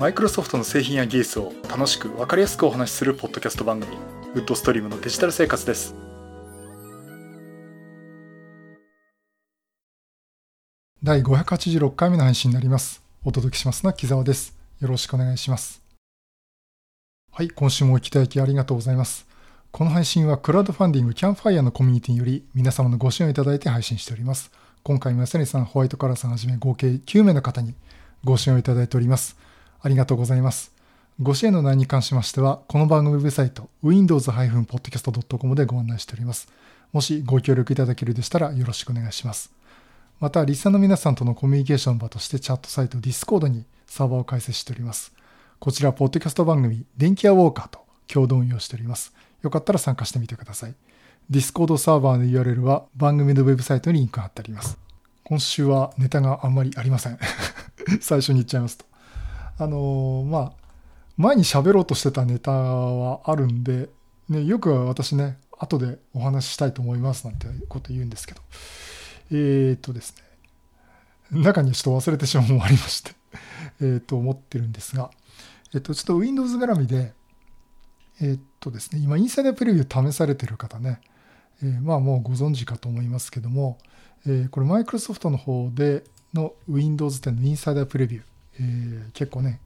マイクロソフトの製品や技術を楽しく分かりやすくお話しするポッドキャスト番組ウッドストリームのデジタル生活です。第586回目の配信になります。お届けしますのは木澤です。よろしくお願いします。はい今週もお聞きいただきありがとうございます。この配信はクラウドファンディングキャンファイアのコミュニティにより皆様のご支援をいただいて配信しております。今回も安谷さん、ホワイトカラーさんはじめ合計9名の方にご支援をいただいております。ありがとうございます。ご支援の内容に関しましては、この番組ウェブサイト、windows-podcast.com でご案内しております。もしご協力いただけるでしたらよろしくお願いします。また、リスナーの皆さんとのコミュニケーション場としてチャットサイト Discord にサーバーを開設しております。こちら、ポッドキャスト番組、電気屋ウォーカーと共同運用しております。よかったら参加してみてください。Discord サーバーの URL は番組のウェブサイトにリンク貼ってあります。今週はネタがあんまりありません 最初に言っちゃいますと。あのー、まあ、前に喋ろうとしてたネタはあるんで、ね、よく私ね、後でお話ししたいと思いますなんてこと言うんですけど、えー、っとですね、中にちょっと忘れてしまうものもありまして えっと思ってるんですが、えっと、ちょっと Windows 絡みで、えっとですね、今、インサイダープレビュー試されてる方ね、えー、まあもうご存知かと思いますけども、えー、これマイクロソフトの方での Windows 10のインサイダープレビュー、えー、結構ね、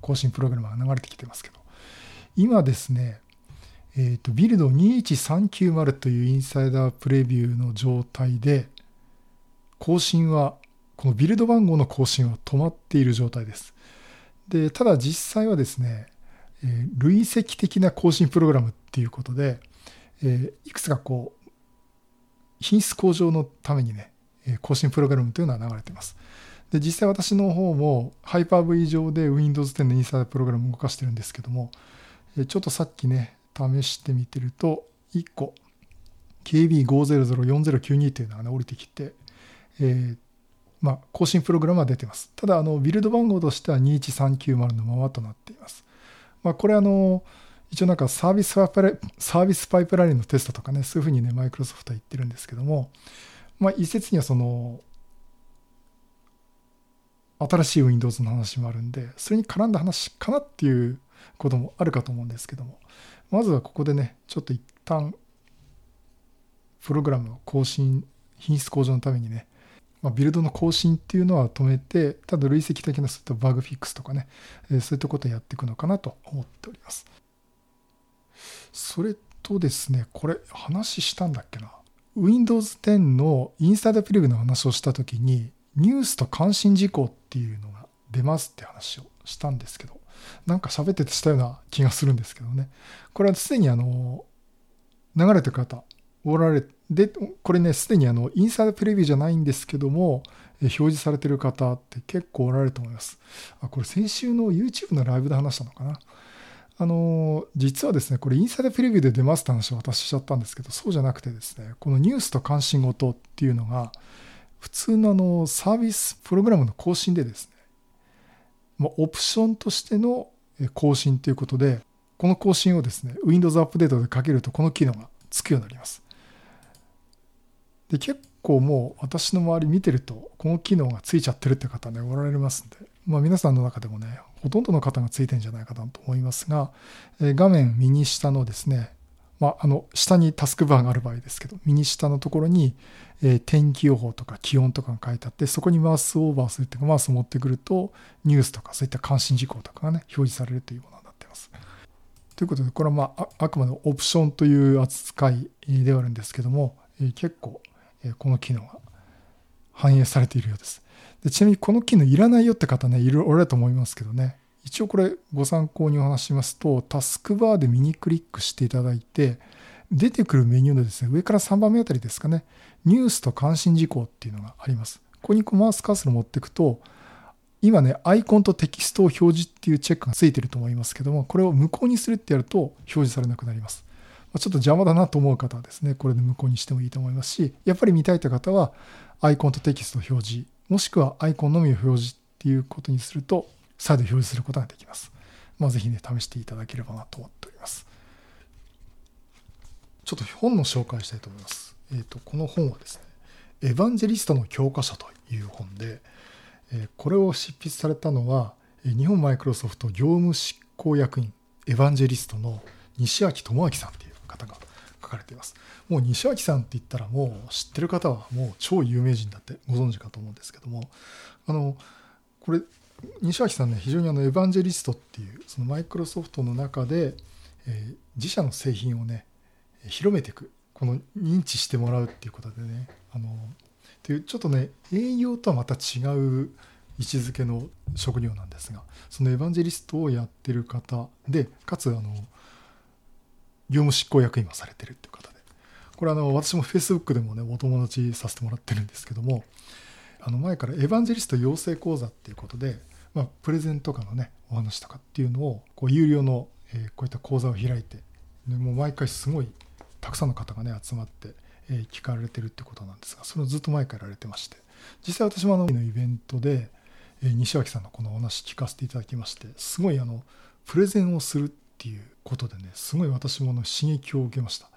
更新プログラムが流れてきてますけど、今ですね、えっ、ー、と、ビルド21390というインサイダープレビューの状態で、更新は、このビルド番号の更新は止まっている状態です。で、ただ実際はですね、えー、累積的な更新プログラムっていうことで、えー、いくつかこう、品質向上のためにね、更新プログラムというのは流れています。で、実際私の方も Hyper-V 上で Windows 10のインサイドプログラムを動かしてるんですけども、ちょっとさっきね、試してみてると、1個 KB5004092 というのがね、降りてきて、えー、まあ、更新プログラムは出てます。ただ、あの、ビルド番号としては21390のままとなっています。まあ、これあの、一応なんかサービスパイプラ、サービスパイプラインのテストとかね、そういうふうにね、マイクロソフトは言ってるんですけども、まあ一説にはその、新しい Windows の話もあるんで、それに絡んだ話かなっていうこともあるかと思うんですけども、まずはここでね、ちょっと一旦、プログラムの更新、品質向上のためにね、まあ、ビルドの更新っていうのは止めて、ただ累積的なそういったバグフィックスとかね、そういったことをやっていくのかなと思っております。それとですね、これ話したんだっけな。Windows 10のインサイドプレビューの話をしたときに、ニュースと関心事項っていうのが出ますって話をしたんですけど、なんか喋っててしたような気がするんですけどね。これはすでにあの、流れてる方、おられで、これね、すでにあの、インサイドプレビューじゃないんですけども、表示されてる方って結構おられると思います。あ、これ先週の YouTube のライブで話したのかな。あの、実はですね、これインサイドプレビューで出ますって話を私しちゃったんですけど、そうじゃなくてですね、このニュースと関心事っていうのが、普通のあのサービスプログラムの更新でですね、まオプションとしての更新ということで、この更新をですね、Windows アップデートでかけるとこの機能がつくようになります。で結構もう私の周り見てると、この機能がついちゃってるって方ね、おられますんで、まあ皆さんの中でもね、ほとんどの方がついてるんじゃないかなと思いますが、え画面右下のですね、まあ、あの下にタスクバーがある場合ですけど、右下のところに、え天気予報とか気温とかが書いてあって、そこにマウスオーバーするっていうか、マウスを持ってくると、ニュースとかそういった関心事項とかがね、表示されるというものになっています。ということで、これはまあ、あくまでオプションという扱いではあるんですけども、え結構、えこの機能が反映されているようです。でちなみにこの機能いらないよって方ね、いるおられると思いますけどね。一応これご参考にお話しますと、タスクバーで右クリックしていただいて、出てくるメニューのですね、上から3番目あたりですかね、ニュースと関心事項っていうのがあります。ここにこうマウスカーソル持っていくと、今ね、アイコンとテキストを表示っていうチェックがついてると思いますけども、これを無効にするってやると表示されなくなります。ちょっと邪魔だなと思う方はですね、これで無効にしてもいいと思いますし、やっぱり見たいという方は、アイコンとテキスト表示もしくはアイコンのみを表示っていうことにすると、再度表示することができます。まあ、ぜひね、試していただければなと思っております。ちょっと本の紹介したいと思います。えっ、ー、と、この本はですね、エヴァンジェリストの教科書という本で、えこれを執筆されたのは、日本マイクロソフト業務執行役員エヴァンジェリストの西脇智明さんっていう方が書かれていますもう西脇さんって言ったらもう知ってる方はもう超有名人だってご存知かと思うんですけどもあのこれ西脇さんね非常にあのエヴァンジェリストっていうそのマイクロソフトの中で、えー、自社の製品をね広めていくこの認知してもらうっていうことでねあのっていうちょっとね営業とはまた違う位置づけの職業なんですがそのエヴァンジェリストをやってる方でかつあの業務執行役員をされてるっていう方でこれあの私も Facebook でもねお友達させてもらってるんですけどもあの前からエヴァンジェリスト養成講座っていうことで、まあ、プレゼンとかのねお話とかっていうのをこう有料の、えこういった講座を開いてでもう毎回すごいたくさんの方がね集まって、え聞かれてるってことなんですがそれをずっと前からやられてまして。実際私もあのイベントで、え西脇さんのこのお話聞かせていただきましてすごいあのプレゼンをするっていうことでねすごい私もの刺激を受けました。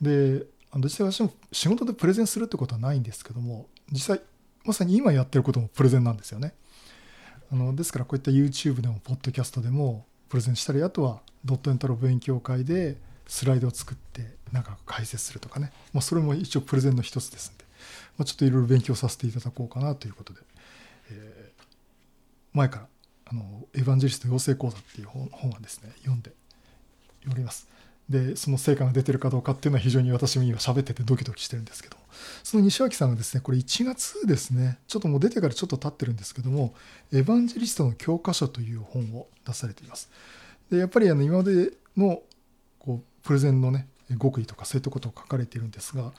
で実際私も仕事でプレゼンするってことはないんですけども実際まさに今やってることもプレゼンなんですよね。あのですからこういった YouTube でもポッドキャストでもプレゼンしたりあとはドットエンタロ勉強会でスライドを作ってなんか解説するとかね、まあ、それも一応プレゼンの一つですんで、まあ、ちょっといろいろ勉強させていただこうかなということで、えー、前からあのエヴァンジェリスト養成講座っていう本はですね読んでおります。でその成果が出てるかどうかっていうのは非常に私も今喋っててドキドキしてるんですけどその西脇さんがですねこれ1月ですねちょっともう出てからちょっと経ってるんですけども「エヴァンジェリストの教科書」という本を出されています。でやっぱりあの今までのこうプレゼンのね極意とかそういったことを書かれているんですが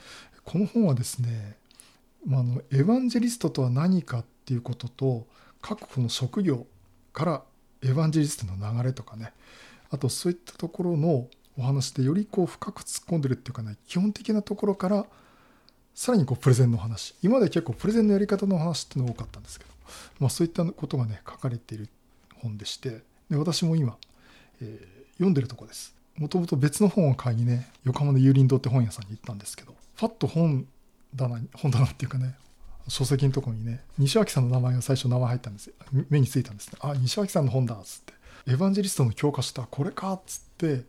この本はですね、まあ、のエヴァンジェリストとは何かっていうことと各この職業からエヴァンジェリストの流れとかねあとそういったところのお話でよりこう深く突っ込んでるっていうかね基本的なところからさらにこうプレゼンの話。今まで結構プレゼンのやり方の話っていうの多かったんですけど、まあ、そういったことがね書かれている本でしてで私も今、えー、読んでるとこです。もともと別の本を買いにね横浜の有林堂って本屋さんに行ったんですけどファッと本棚本棚っていうかね書籍のとこにね西脇さんの名前が最初名前入ったんですよ。目についたんですね。あ西脇さんの本だっつって。エヴァンジェリストの教科書だこれかっつって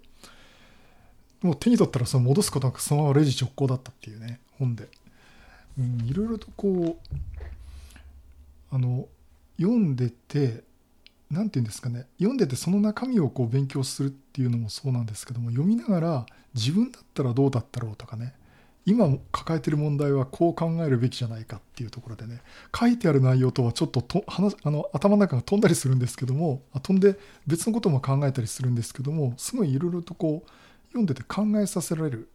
もう手に取ったらその戻すことなくそのままレジ直行だったっていうね本で、うん、いろいろとこうあの読んでて何て言うんですかね。読んでてその中身をこう勉強するっていうのもそうなんですけども読みながら自分だったらどうだったろうとかね。今抱えてる問題はこう考えるべきじゃないかっていうところでね。書いてある内容とはちょっとと話あの頭の中が飛んだりするんですけども飛んで別のことも考えたりするんですけどもすごいいろいろとこう読んでて考えさせられる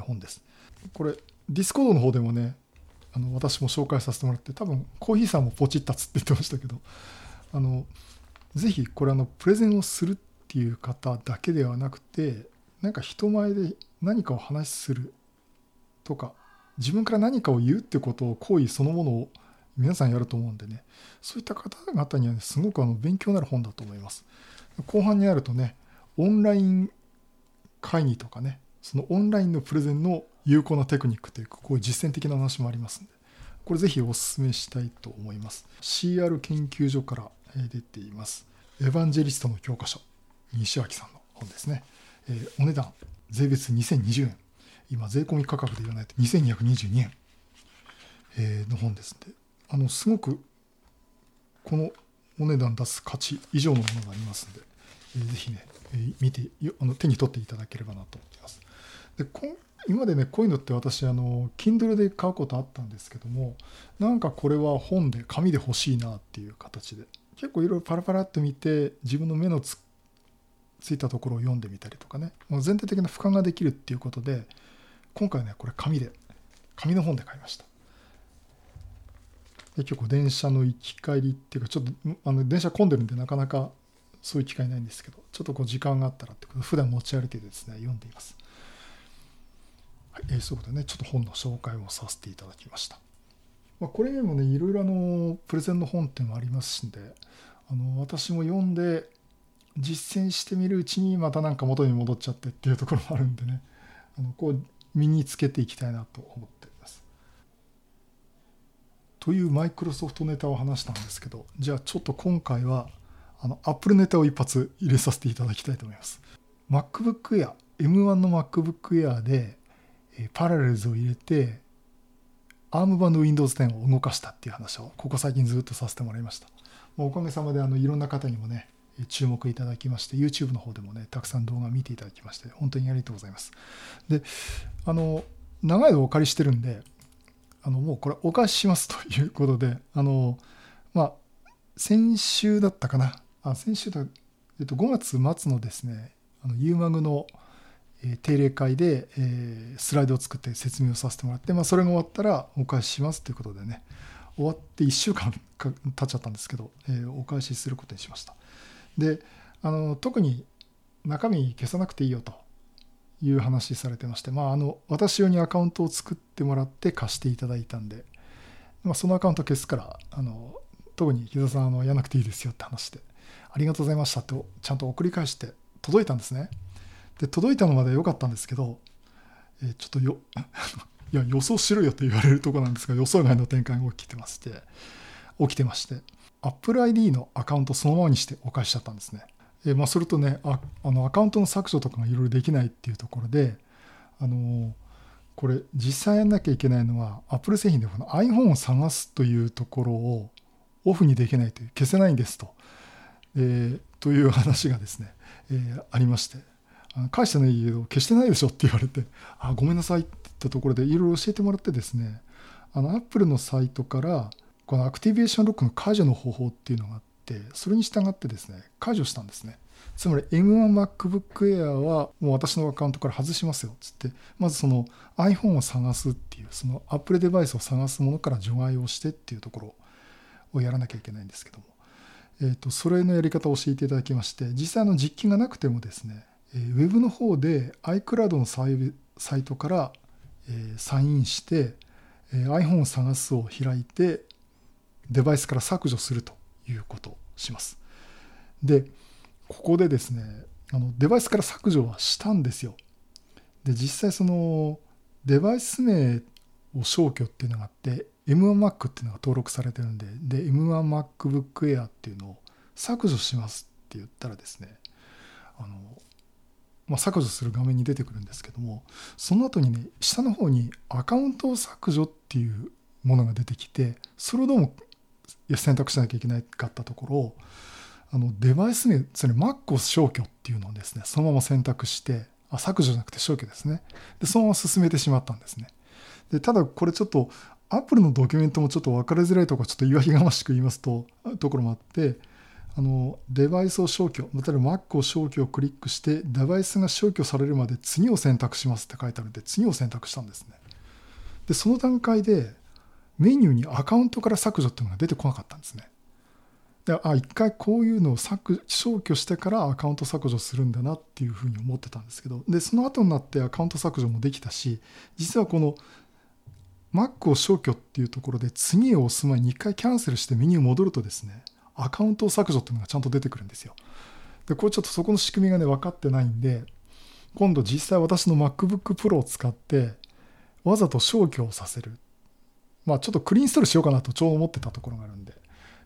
本です。これディスコードの方でもねあの私も紹介させてもらって多分コーヒーさんもポチったつって言ってましたけどあのぜひこれあのプレゼンをするっていう方だけではなくてなんか人前で何かを話するとか自分から何かを言うってことを行為そのものを皆さんやると思うんでねそういった方々には、ね、すごくあの勉強になる本だと思います後半になるとねオンライン会議とかねそのオンラインのプレゼンの有効なテクニックというかこういう実践的な話もありますんでこれぜひお勧めしたいと思います。CR 研究所から出ていますエヴァンジェリストの教科書西脇さんの本ですね、えー、お値段税別2020円今税込み価格で言わないと2222円、えー、の本ですんで。あのすごくこのお値段出す価値以上のものがありますんで、えー、ぜひね、見てあの手に取っていただければなと思っています。で今までねこういうのって私あの Kindle で買うことあったんですけどもなんかこれは本で紙で欲しいなっていう形で結構いろいろパラパラっと見て自分の目のつついたところを読んでみたりとかねもう全体的な俯瞰ができるっていうことで今回ねこれ紙で紙の本で買いました。で結構電車の行き帰りっていうかちょっとあの電車混んでるんでなかなかそういう機会ないんですけどちょっとこう時間があったらってこと普段持ち歩いてですね読んでいます、はいえー、そういうことでねちょっと本の紹介をさせていただきましたまあ、これにもねいろいろあのプレゼンの本っていうのがありますんであの私も読んで実践してみるうちにまたなんか元に戻っちゃってっていうところもあるんでねあのこう身につけていきたいなと思っています。というマイクロソフトネタを話したんですけどじゃあちょっと今回はあの Apple ネタを一発入れさせていただきたいと思います。MacBook Air M1 の MacBook Air で、えパラレルズを入れて ARM 版の Windows 10を動かしたっていう話をここ最近ずっとさせてもらいました。おかげさまであのいろんな方にもね注目いただきまして YouTube の方でもねたくさん動画見ていただきまして本当にありがとうございます。であの長い間お借りしてるんであのもうこれお返ししますということであのまあ先週だったかなあ先週だ、えっと、5月末のですねあの UMAG の定例会で、えー、スライドを作って説明をさせてもらって、まあ、それが終わったらお返ししますということでね終わって1週間 経っちゃったんですけど、えー、お返しすることにしました。であの特に中身消さなくていいよという話されてまして、まあ、あの私用にアカウントを作ってもらって貸していただいたんで、まあ、そのアカウント消すからあの特に木田さんあのやらなくていいですよって話で。ありがとうございましたってちゃんと送り返して届いたんですねで届いたのまで良かったんですけど、えー、ちょっとよ いや予想しろよと言われるとこなんですが予想外の展開が起きてまして起きてまして Apple ID のアカウントそのままにしてお返ししちゃったんですね。えー、まあ、するとねああのアカウントの削除とかがいろいろできないっていうところであのこれ実際やんなきゃいけないのは Apple 製品でこの iPhone を探すというところをオフにできないという消せないんですと、えー、という話がですね、えー、ありまして返してないけど消してないでしょって言われてあごめんなさいって言ったところでいろいろ教えてもらってですねあの Apple のサイトからこのアクティベーションロックの解除の方法っていうのがあってそれに従ってですね解除したんですね。つまり M1MacBook Air はもう私のアカウントから外しますよっつってまずその iPhone を探すっていうその Apple デバイスを探すものから除外をしてっていうところをやらなきゃいけないんですけども、えー、とそれのやり方を教えていただきまして実際の実機がなくてもですねウェブの方で iCloud のサイトからえサインしてえ iPhone を探すを開いてデバイスから削除するということをします。でここでですねあのデバイスから削除はしたんですよ。で実際そのデバイス名を消去っていうのがあって M1Mac っていうのが登録されてるんでで M1MacBook Air っていうのを削除しますって言ったらですねあのまあ、削除する画面に出てくるんですけどもその後にね下の方にアカウントを削除っていうものが出てきてそれをどうも選択しなきゃいけなかったところあのデバイス名つまり Mac を消去っていうのをですねそのまま選択してあ削除じゃなくて消去ですね。でそのまま進めてしまったんですね。でただこれちょっと Apple のドキュメントもちょっと分かりづらいところちょっと言わひがましく言いますとところもあってあのデバイスを消去、例えば Mac を消去をクリックして、デバイスが消去されるまで次を選択しますって書いてあるんで、次を選択したんですね。で、その段階でメニューにアカウントから削除っていうのが出てこなかったんですね。で、あ、一回こういうのを削消去してからアカウント削除するんだなっていうふうに思ってたんですけど、で、その後になってアカウント削除もできたし、実はこの Mac を消去っていうところで次を押す前に一回キャンセルしてメニュー戻るとですね、アカウントを削除っていうのがちゃんと出てくるんですよ。で、これちょっとそこの仕組みがね、分かってないんで、今度実際私の MacBook Pro を使って、わざと消去をさせる。まあちょっとクリーンストールしようかなとちょうど思ってたところがあるんで、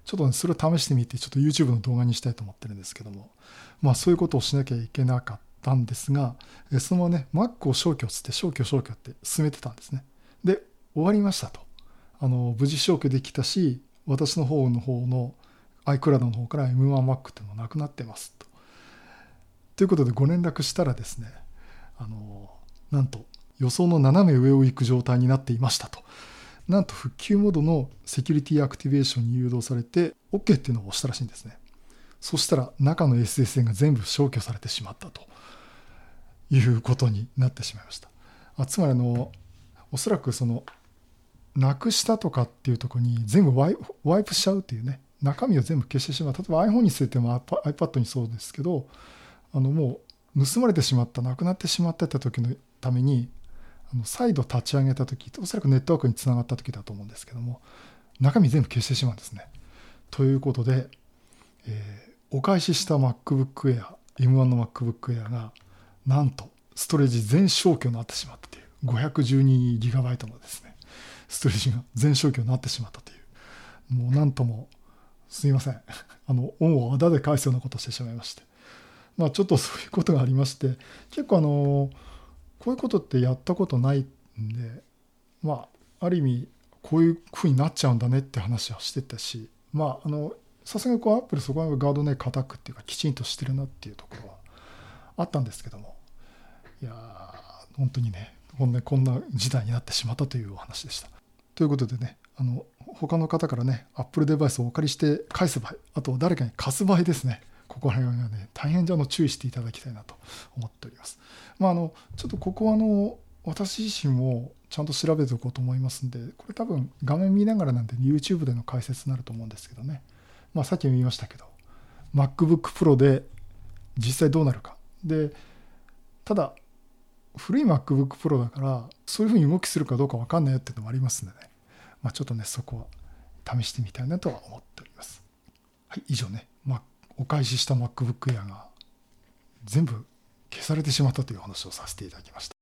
ちょっとね、それを試してみて、ちょっと YouTube の動画にしたいと思ってるんですけども、まあそういうことをしなきゃいけなかったんですが、そのままね、Mac を消去つって消去消去って進めてたんですね。で、終わりましたと。あの、無事消去できたし、私の方の方の iCloud の方から M1Mac っていうのがなくなってますと。ということでご連絡したらですね、あの、なんと予想の斜め上を行く状態になっていましたと。なんと復旧モードのセキュリティアクティベーションに誘導されて OK っていうのを押したらしいんですね。そしたら中の SSN が全部消去されてしまったということになってしまいました。あつまりあのおそらくそのなくしたとかっていうところに全部ワイワイプしちゃうっていうね中身を全部消してしまう例えば iPhone についても iPad にそうですけどあのもう盗まれてしまったなくなってしまってた時のためにあの再度立ち上げた時おそらくネットワークにつながった時だと思うんですけども中身全部消してしまうんですね。ということで、えー、お返しした MacBook Air M1 の MacBook Air がなんとストレージ全消去になってしまったという 512GB のですねストレージが全消去になってしまったというもうなんともすいません。あの、恩をあだで返すようなことをしてしまいまして。まあ、ちょっとそういうことがありまして、結構あの、こういうことってやったことないんで、まあ、ある意味、こういうふうになっちゃうんだねって話はしてたし、まあ、あの、さすがにこうアップルそこはガードね固くっていうかきちんとしてるなっていうところはあったんですけどもいや本当にねこんなこんな事態になってしまったというお話でした。ということでねあの他の方からねアップルデバイスをお借りして返す場合あと誰かに貸す場合ですねここら辺はね大変じゃの注意していただきたいなと思っております。まああのちょっとここはあの私自身もちゃんと調べておこうと思いますんでこれ多分画面見ながらなんで YouTube での解説になると思うんですけどねまあ、さっきも言いましたけど MacBook Pro で実際どうなるかでただ古い MacBook Pro だからそういうふうに動きするかどうか分かんないよっていうのもありますので、ね、まあ、ちょっとねそこは試してみたいなとは思っております。はい以上ね、ま、お返しした MacBook Air が全部消されてしまったという話をさせていただきました。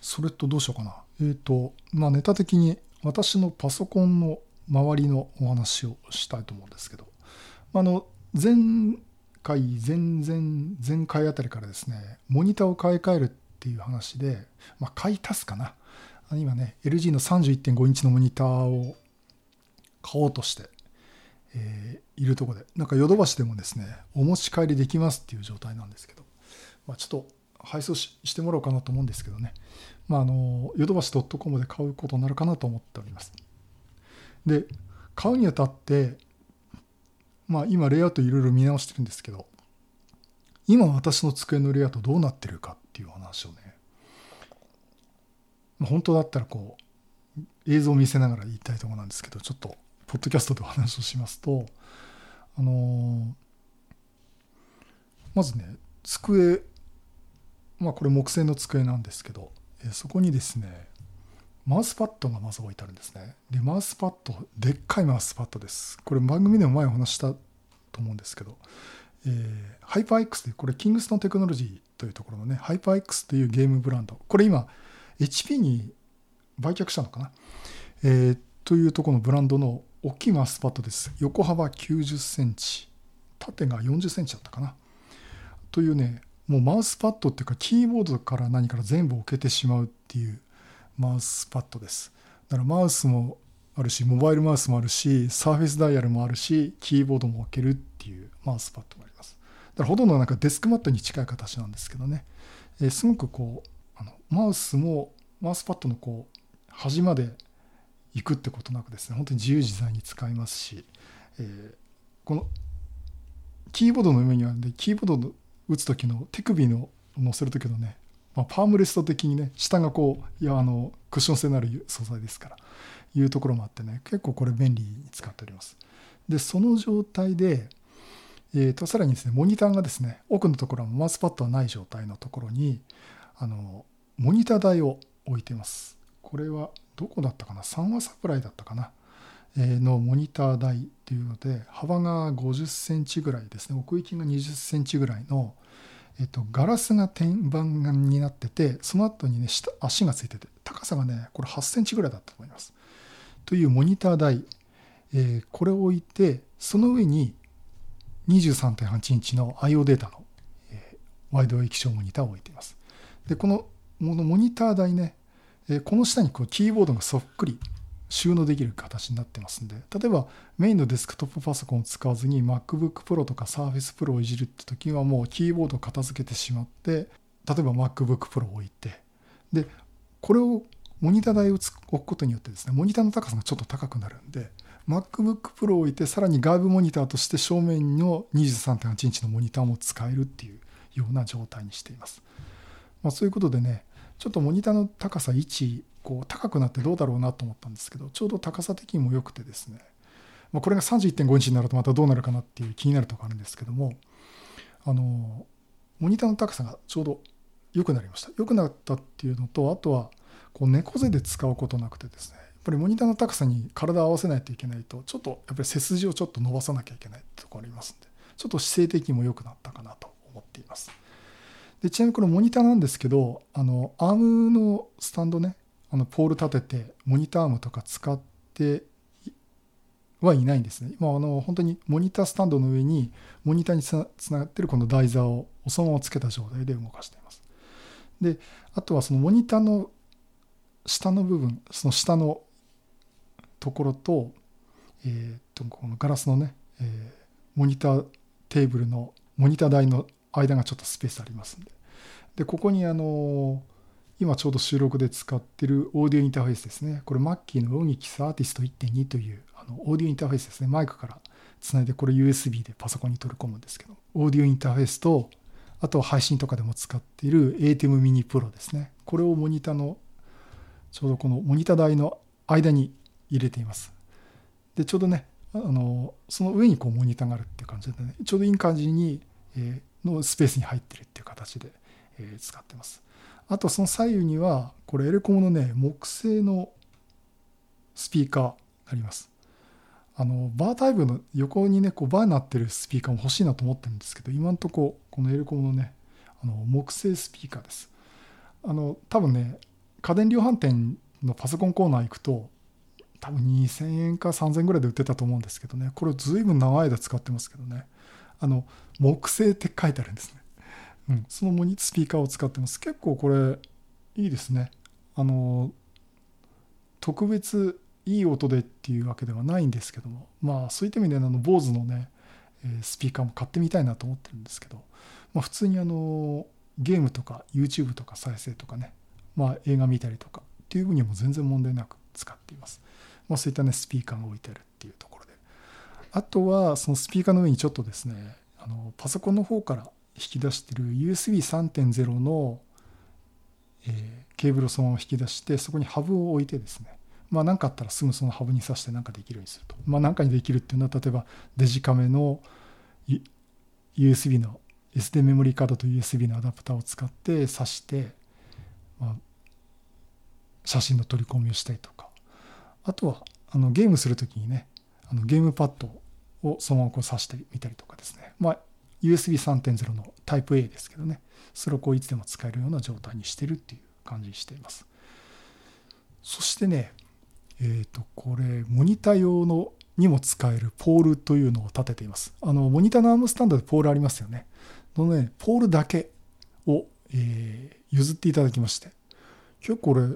それとどうしようかな。えっ、ー、とまあネタ的に私のパソコンの周りのお話をしたいと思うんですけどあの前回前々前回あたりからですねモニターを買い替えるっていう話で、まあ、買い足すかな。今ね LG の31.5インチのモニターを買おうとして、えー、いるとこで。なんかヨドバシでもですねお持ち帰りできますっていう状態なんですけど、まあ、ちょっと配送してもらおうかなと思うんですけどね。まああのヨドバシ .com で買うことになるかなと思っております。で買うにあたってまあ今レイアウトいろいろ見直してるんですけど今私の机のレイアウトどうなってるかっていう話をね本当だったらこう映像を見せながら言いたいところなんですけどちょっとポッドキャストでお話をしますとあのまずね机まあこれ木製の机なんですけどえそこにですねマウスパッドがまず置いてあるんですね。で、マウスパッド、でっかいマウスパッドです。これ番組でも前お話したと思うんですけど、えー、ハイパー X という、これキングストンテクノロジーというところのね、ハイパー X というゲームブランド、これ今、HP に売却したのかな、えー、というところのブランドの大きいマウスパッドです。横幅90センチ、縦が40センチだったかな？というね、もうマウスパッドっていうかキーボードから何から全部置けてしまうっていうマウスパッドです。だからマウスもあるし、モバイルマウスもあるし、サーフェスダイヤルもあるし、キーボードも置けるっていうマウスパッドがあります。だからほとんどなんかデスクマットに近い形なんですけどね、えー、すごくこう、あのマウスもマウスパッドのこう端まで行くってことなくですね、本当に自由自在に使いますし、えー、このキーボードの上にあるんで、キーボードを打つ時の手首の乗せる時のね、まあ、パームレスト的にね下がこういやあのクッション性のある素材ですからいうところもあってね結構これ便利に使っております。でその状態で、えー、とさらにですねモニターがですね奥のところはマウスパッドはない状態のところにあのモニター台を置いています。これはどこだったかな？3話サプライだったかな？のモニター台っていうので幅が50センチぐらいですね。奥行きが20センチぐらいのえっと、ガラスが天板になっててその後にね下足がついてて高さがねこれ8センチぐらいだったと思います。というモニター台、えー、これを置いてその上に23.8インチの IO データの、えー、ワイド液晶モニターを置いています。でこのモニター台ね、えー、この下にこうキーボードがそっくり収納できる形になってますんで例えばメインのデスクトップパソコンを使わずに MacBook Pro とか Surface Pro をいじるって時はもうキーボードを片付けてしまって例えば MacBook Pro を置いてでこれをモニター台を置くことによってですねモニターの高さがちょっと高くなるんで MacBook Pro を置いてさらに外部モニターとして正面の23.8インチのモニターも使えるっていうような状態にしています、まあ、そういうことでねちょっとモニターの高さ位置こう高くなってどうだろうなと思ったんですけどちょうど高さ的にも良くてですね、まあ、これが31.5インチになるとまたどうなるかなっていう気になるところあるんですけどもあのモニターの高さがちょうど良くなりました。良くなったっていうのとあとはこう猫背で使うことなくてですね。やっぱりモニターの高さに体を合わせないといけないとちょっとやっぱり背筋をちょっと伸ばさなきゃいけないってとこありますんでちょっと姿勢的にも良くなったかなと思っています。でちなみにこのモニターなんですけどあのアームのスタンドねあのポール立ててモニターアームとか使ってはいないんですね。今あの本当にモニタースタンドの上にモニターにつながってるこの台座をそのままつけた状態で動かしています。であとはそのモニターの下の部分その下のところと,、えー、とこのガラスのね、えー、モニターテーブルのモニター台の間がちょっとスペースありますんででここにあの今ちょうど収録で使ってるオーディオインターフェースですね。これマッキーのオニキスアーティスト1.2というあのオーディオインターフェースですね。マイクからつないでこれ USB でパソコンに取り込むんですけどオーディオインターフェースとあと配信とかでも使っている ATEM mini Pro ですね。これをモニターのちょうどこのモニター台の間に入れています。でちょうどねあのその上にこうモニターがあるっていう感じでねちょうどいい感じに、えー、のスペースに入ってるっていう形で、えー、使ってます。あとその左右にはこれエレコムのね木製のスピーカーがあります。あのバータイプの横にねこうバーになってるスピーカーも欲しいなと思ってるんですけど今んとここのエレコムのねあの木製スピーカーです。あの多分ね家電量販店のパソコンコーナー行くと多分2000円か3000円ぐらいで売ってたと思うんですけどねこれずいぶん長い間使ってますけどね。あの木製って書いてあるんですね、うん、そのモニスピーカーを使ってます。結構これいいですね。あの特別いい音でっていうわけではないんですけども。まあそういった意味であの BOSE のねスピーカーも買ってみたいなと思ってるんですけど、まあ、普通にあのゲームとか YouTube とか再生とかね、まあ、映画見たりとかっていう分にも全然問題なく使っています、まあ、そういったねスピーカーが置いてあるっていうところで。あとはそのスピーカーの上にちょっとですねあのパソコンの方から引き出してる USB3.0 の、え、ケーブルをそのまま引き出してそこにハブを置いてですね。まあ何かあったらすぐそのハブに挿して何かできるようにすると。まあ何かにできるっていうのは例えばデジカメの USB の SD メモリーカードと USB のアダプターを使って挿して、ま、写真の取り込みをしたりとか。あとはあのゲームする時にねあのゲームパッドをそのままこう挿してみたりとかですね、まあ、USB3.0 のタイプ A ですけどねそれをこういつでも使えるような状態にしてるっていう感じにしていますそしてねえっ、ー、と、これ、モニター用のにも使えるポールというのを立てています。あの、モニターのアームスタンドでポールありますよね。のね、ポールだけを、えー、譲っていただきまして、結構これ、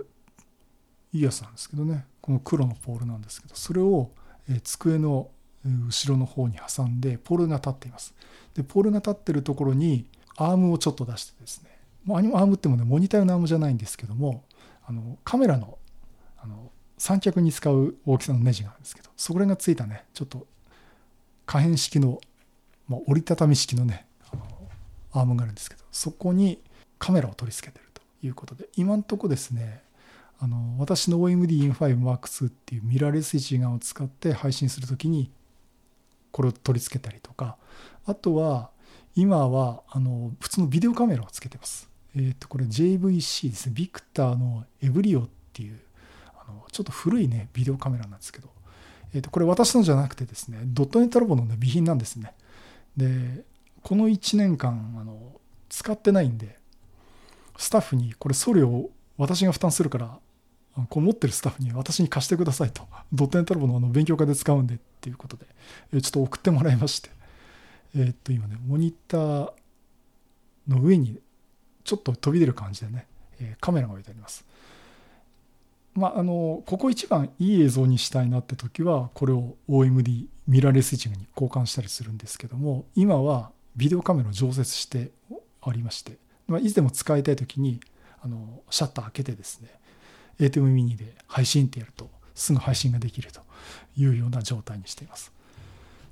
いいやつなんですけどね、この黒のポールなんですけど、それを、えー、机の後ろの方に挟んで、ポールが立っています。で、ポールが立ってるところに、アームをちょっと出してですね、アームってもね、モニター用のアームじゃないんですけども、あのカメラのあの三脚に使う大きさのネジがあるんですけどそれがついたねちょっと可変式の、まあ、折りたたみ式のねあのアームがあるんですけどそこにカメラを取り付けてるということで今んとこですねあの私の OMD In5 Mark II っていうミラーレス一眼を使って配信するときにこれを取り付けたりとか。あとは今はあの普通のビデオカメラをつけてます。え、ー、とこれ JVC ですね。ビクターのエブリオっていうあのちょっと古いねビデオカメラなんですけど、えー、とこれ私のじゃなくてですねドットネットラボの、ね、備品なんですね。でこの1年間あの使ってないんでスタッフにこれ送料を私が負担するからこう持ってるスタッフに私に貸してくださいと。ドットネットラボのあの勉強会で使うんでっていうことで、えちょっと送ってもらいまして。えっと今ねモニターの上にちょっと飛び出る感じでねカメラが置いてあります。まあ、あのここ一番いい映像にしたいなって時はこれを OMD ミラーレスイッチングに交換したりするんですけども今はビデオカメラを常設してありまして、ま、いつでも使いたい時にあのシャッター開けてですね ATEM mini で配信ってやるとすぐ配信ができるというような状態にしています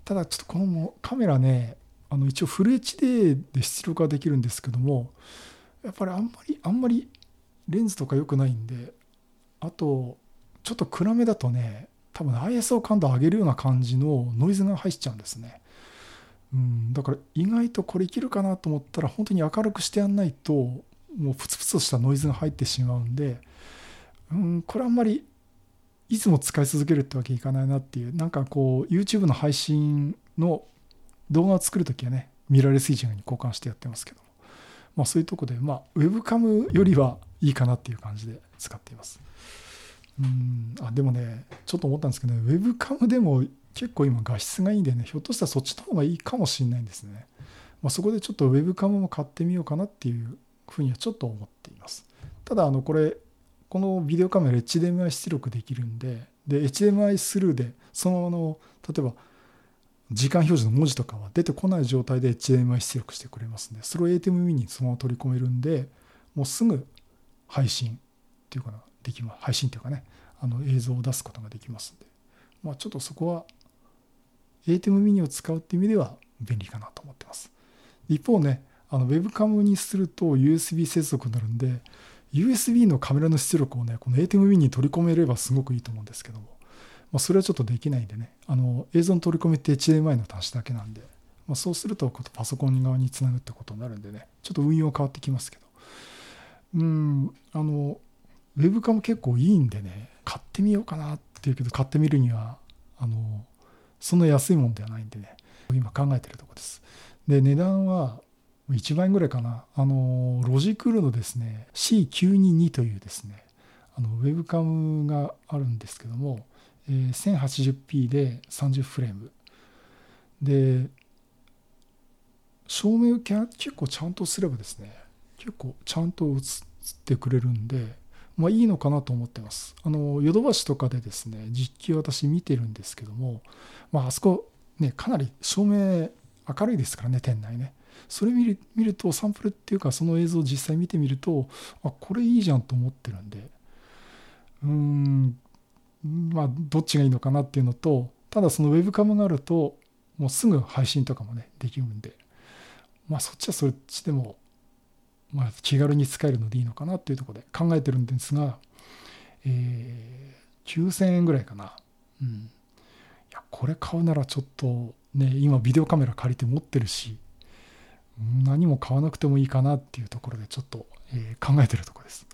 ただちょっとこのカメラねあの一応フル HD で出力ができるんですけどもやっぱりあんまりあんまりレンズとか良くないんであとちょっと暗めだとね多分 ISO 感度上げるような感じのノイズが入っちゃうんですね。うん、だから意外とこれいけるかなと思ったら本当に明るくしてやんないともうプツプツとしたノイズが入ってしまうんで、うん、これあんまりいつも使い続けるってわけいかないなっていうなんかこう YouTube の配信の動画を作るときはねミラーレスイージングに交換してやってますけども、まあ、そういうとこでまあウェブカムよりはいいかなっていう感じで使っています。うんあでもねちょっと思ったんですけど、ね、ウェブカムでも結構今画質がいいんでねひょっとしたらそっちの方がいいかもしれないんですね、まあ、そこでちょっとウェブカムも買ってみようかなっていうふうにはちょっと思っています。ただあのこれこのビデオカメラ HDMI 出力できるんでで HDMI スルーでそのままの例えば時間表示の文字とかは出てこない状態で HDMI 出力してくれますんでそれを ATEM ミニにそのまま取り込めるんでもうすぐ配信っていうかなできます。配信っていうかねあの映像を出すことができますんで。まあちょっとそこは ATEM ミニを使うっていう意味では便利かなと思ってます。一方ねあのウェブカムにすると USB 接続になるんで USB のカメラの出力をねこの ATEM ミニに取り込めればすごくいいと思うんですけども、まあ、それはちょっとできないんでね。あの映像の取り込みって HDMI の端子だけなんで、まあ、そうするとパソコン側につなぐってことになるんでね。ちょっと運用変わってきますけど。うんあのウェブ化も結構いいんでね。買ってみようかなっていうけど買ってみるにはあのそんな安いもんではないんでね。今考えてるとこです。で値段は1万円ぐらいかな。あのロジクールのですね C922 というですねあのウェブカムがあるんですけども、え、1080p で30フレーム。で照明結構ちゃんとすればですね結構ちゃんと映ってくれるんでまあいいのかなと思ってます。あのヨドバシとかでですね実機私見てるんですけどもまああそこねかなり照明明るいですからね店内ね。それ見る見るとサンプルっていうかその映像を実際見てみるとあこれいいじゃんと思ってるんで。うーんまあどっちがいいのかなっていうのとただそのウェブカムがあるともうすぐ配信とかもねできるんで。まあそっちはそっちでもまあ気軽に使えるのでいいのかなっていうところで考えてるんですが、えー、9000円ぐらいかな。うん。いやこれ買うならちょっとね今ビデオカメラ借りて持ってるし何も買わなくてもいいかなっていうところでちょっと、えー、考えてるとこです。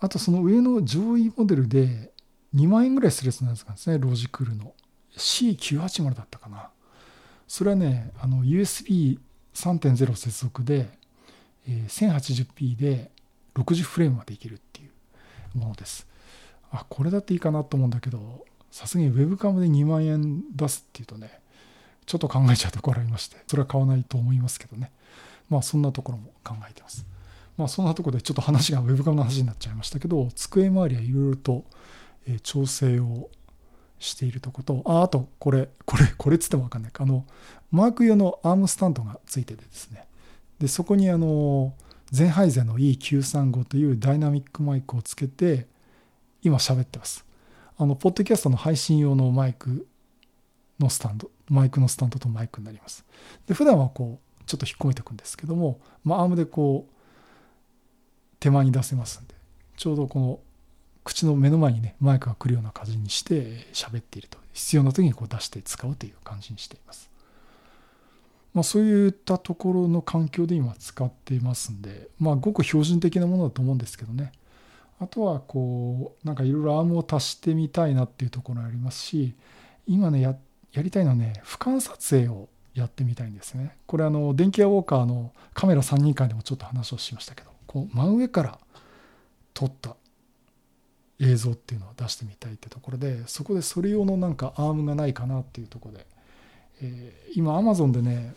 あとその上の上位モデルで2万円ぐらいするやつなんですね、ロジクールの。C980 だったかな。それはね、あの USB3.0 接続で、えー、1080p で60フレームまでいけるっていうものです。あ、これだっていいかなと思うんだけど、さすがに Web カムで2万円出すっていうとね、ちょっと考えちゃうところありまして、それは買わないと思いますけどね。まあそんなところも考えてます。まあそんなところでちょっと話が Web カムの話になっちゃいましたけど、机周りはいろいろと調整をしているとことああとこれこれこれっつっても分かんないかあのマーク用のアームスタンドがついててですねでそこにあのゼンハイゼの E935 というダイナミックマイクをつけて今喋ってますあのポッドキャストの配信用のマイクのスタンドマイクのスタンドとマイクになります。で普段はこうちょっと引っ込めていくんですけども、まあ、アームでこう手前に出せますんでちょうどこの口の目の前にねマイクが来るような感じにして喋っていると。必要な時にこう出して使うという感じにしています。まあ、そういったところの環境で今使っていますんで、まあ、ごく標準的なものだと思うんですけどね。あとはこうなんかいろいろアームを足してみたいなっていうところありますし今ねやっやりたいのはね俯瞰撮影をやってみたいんですねこれあの電気屋ウォーカーのカメラ3人会でもちょっと話をしましたけどこう真上から撮った映像っていうのを出してみたいってところでそこでそれ用のなんかアームがないかなっていうとこで、えー、今アマゾンでね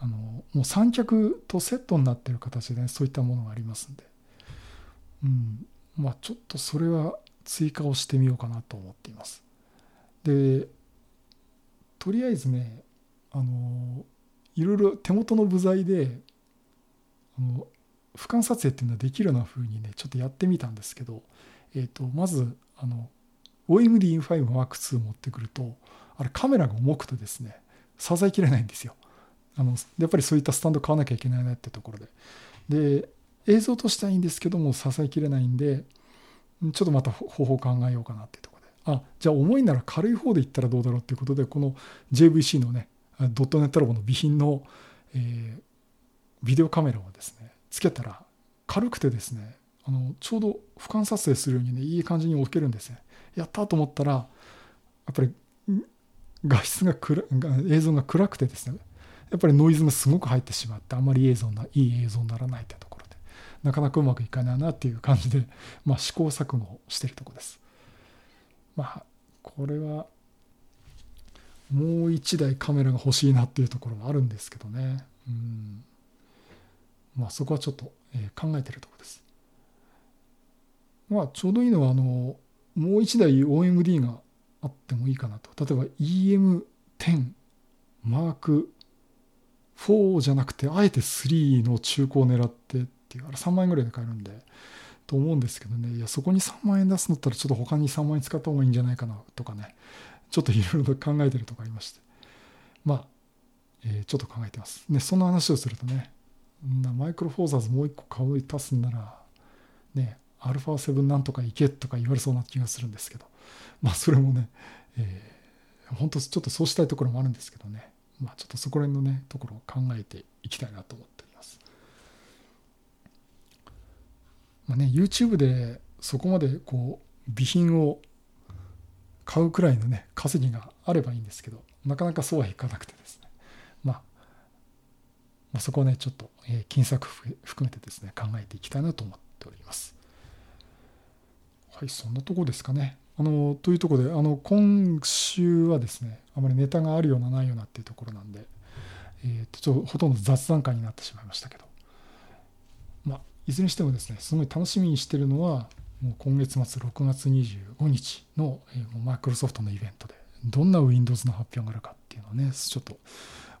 あのもう三脚とセットになってる形で、ね、そういったものがありますんで、うん、まあちょっとそれは追加をしてみようかなと思っています。でとりあえずねあのいろいろ手元の部材であの俯瞰撮影っていうのはできるような風にねちょっとやってみたんですけどえーと、まずあの OMD-In5M2 持ってくるとあれカメラが重くてですね支えきれないんですよ。あのやっぱりそういったスタンド買わなきゃいけないなってところで。で映像としてはいいんですけども支えきれないんでちょっとまた方法を考えようかなってとあじゃあ重いなら軽い方でいったらどうだろうっていうことでこの JVC のねドットネットラボの備品の、えー、ビデオカメラをですねつけたら軽くてですねあのちょうど俯瞰撮影するようにねいい感じに置けるんですねやったと思ったらやっぱり画質が暗映像が暗くてですねやっぱりノイズがすごく入ってしまってあまり映像ないい映像にならないってところでなかなかうまくいかないなっていう感じで、まあ、試行錯誤しているところです。まあ、これは、もう一台カメラが欲しいなっていうところもあるんですけどね。うん。まあ、そこはちょっと、え考えてるとこです。まあ、ちょうどいいのは、あの、もう一台 OMD があってもいいかなと。例えば EM10 マーク4じゃなくて、あえて3の中古を狙ってっていう、あれ3万円ぐらいで買えるんで、と思うんですけどね、いや、そこに3万円出すんだったら、ちょっと他に3万円使った方がいいんじゃないかなとかね、ちょっといろいろと考えてるとこありまして、まあ、えー、ちょっと考えてます。ね、そんな話をするとね、マイクロフォーザーズもう一個買い足すんなら、ね、アルファ7なんとかいけとか言われそうな気がするんですけど、まあ、それもね、えー、本当ちょっとそうしたいところもあるんですけどね、まあ、ちょっとそこら辺のね、ところを考えていきたいなと思っておりま。あね、YouTube でそこまでこう、備品を買うくらいのね、稼ぎがあればいいんですけど、なかなかそうはいかなくてですね、まあ、まあ、そこをね、ちょっと、えー、金策含めてですね、考えていきたいなと思っております。はい、そんなとこですかね。あのというところであの今週はですねあまりネタがあるようなないようなっていうところなんで、えー、とちょっとほとんど雑談会になってしまいましたけど、いずれにしてもですねすごい楽しみにしてるのはもう今月末6月25日の、マイクロソフトのイベントでどんな Windows の発表があるかっていうのはねちょっと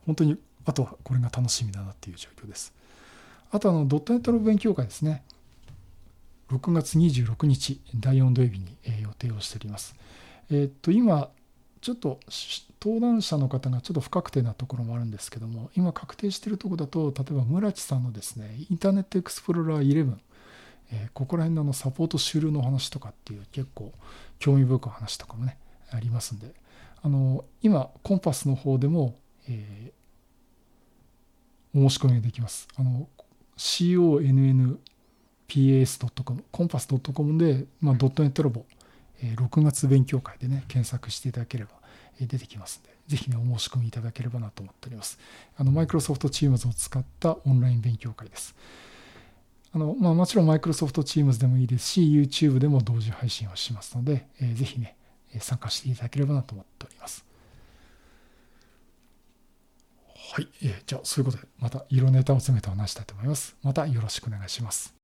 本当にあとはこれが楽しみだなっていう状況です。あとあのドットネットの勉強会ですね。6月26日、第4土曜日に予定をしております。えっと、今、ちょっと登壇者の方がちょっと不確定なところもあるんですけども、今確定しているところだと、例えば村地さんのですね、インターネットエクスプローラー11、えー、ここら辺のサポート終了の話とかっていう結構興味深い話とかもね、ありますんで、あの、今、コンパスの方でも、えー、申し込みができます。あの、CONN pas.com、コンパス .com で、まあ、ドットネットラボ、え6月勉強会でね、検索していただければ、え出てきますんで、ぜひね、お申し込みいただければなと思っております。あの、マイクロソフトチームズを使ったオンライン勉強会です。あの、まあ、もちろんマイクロソフトチームズでもいいですし、YouTube でも同時配信をしますので、えー、ぜひね、参加していただければなと思っております。はい、えー、じゃあそういうことでまた色ネタを詰めてお話したいと思います。またよろしくお願いします。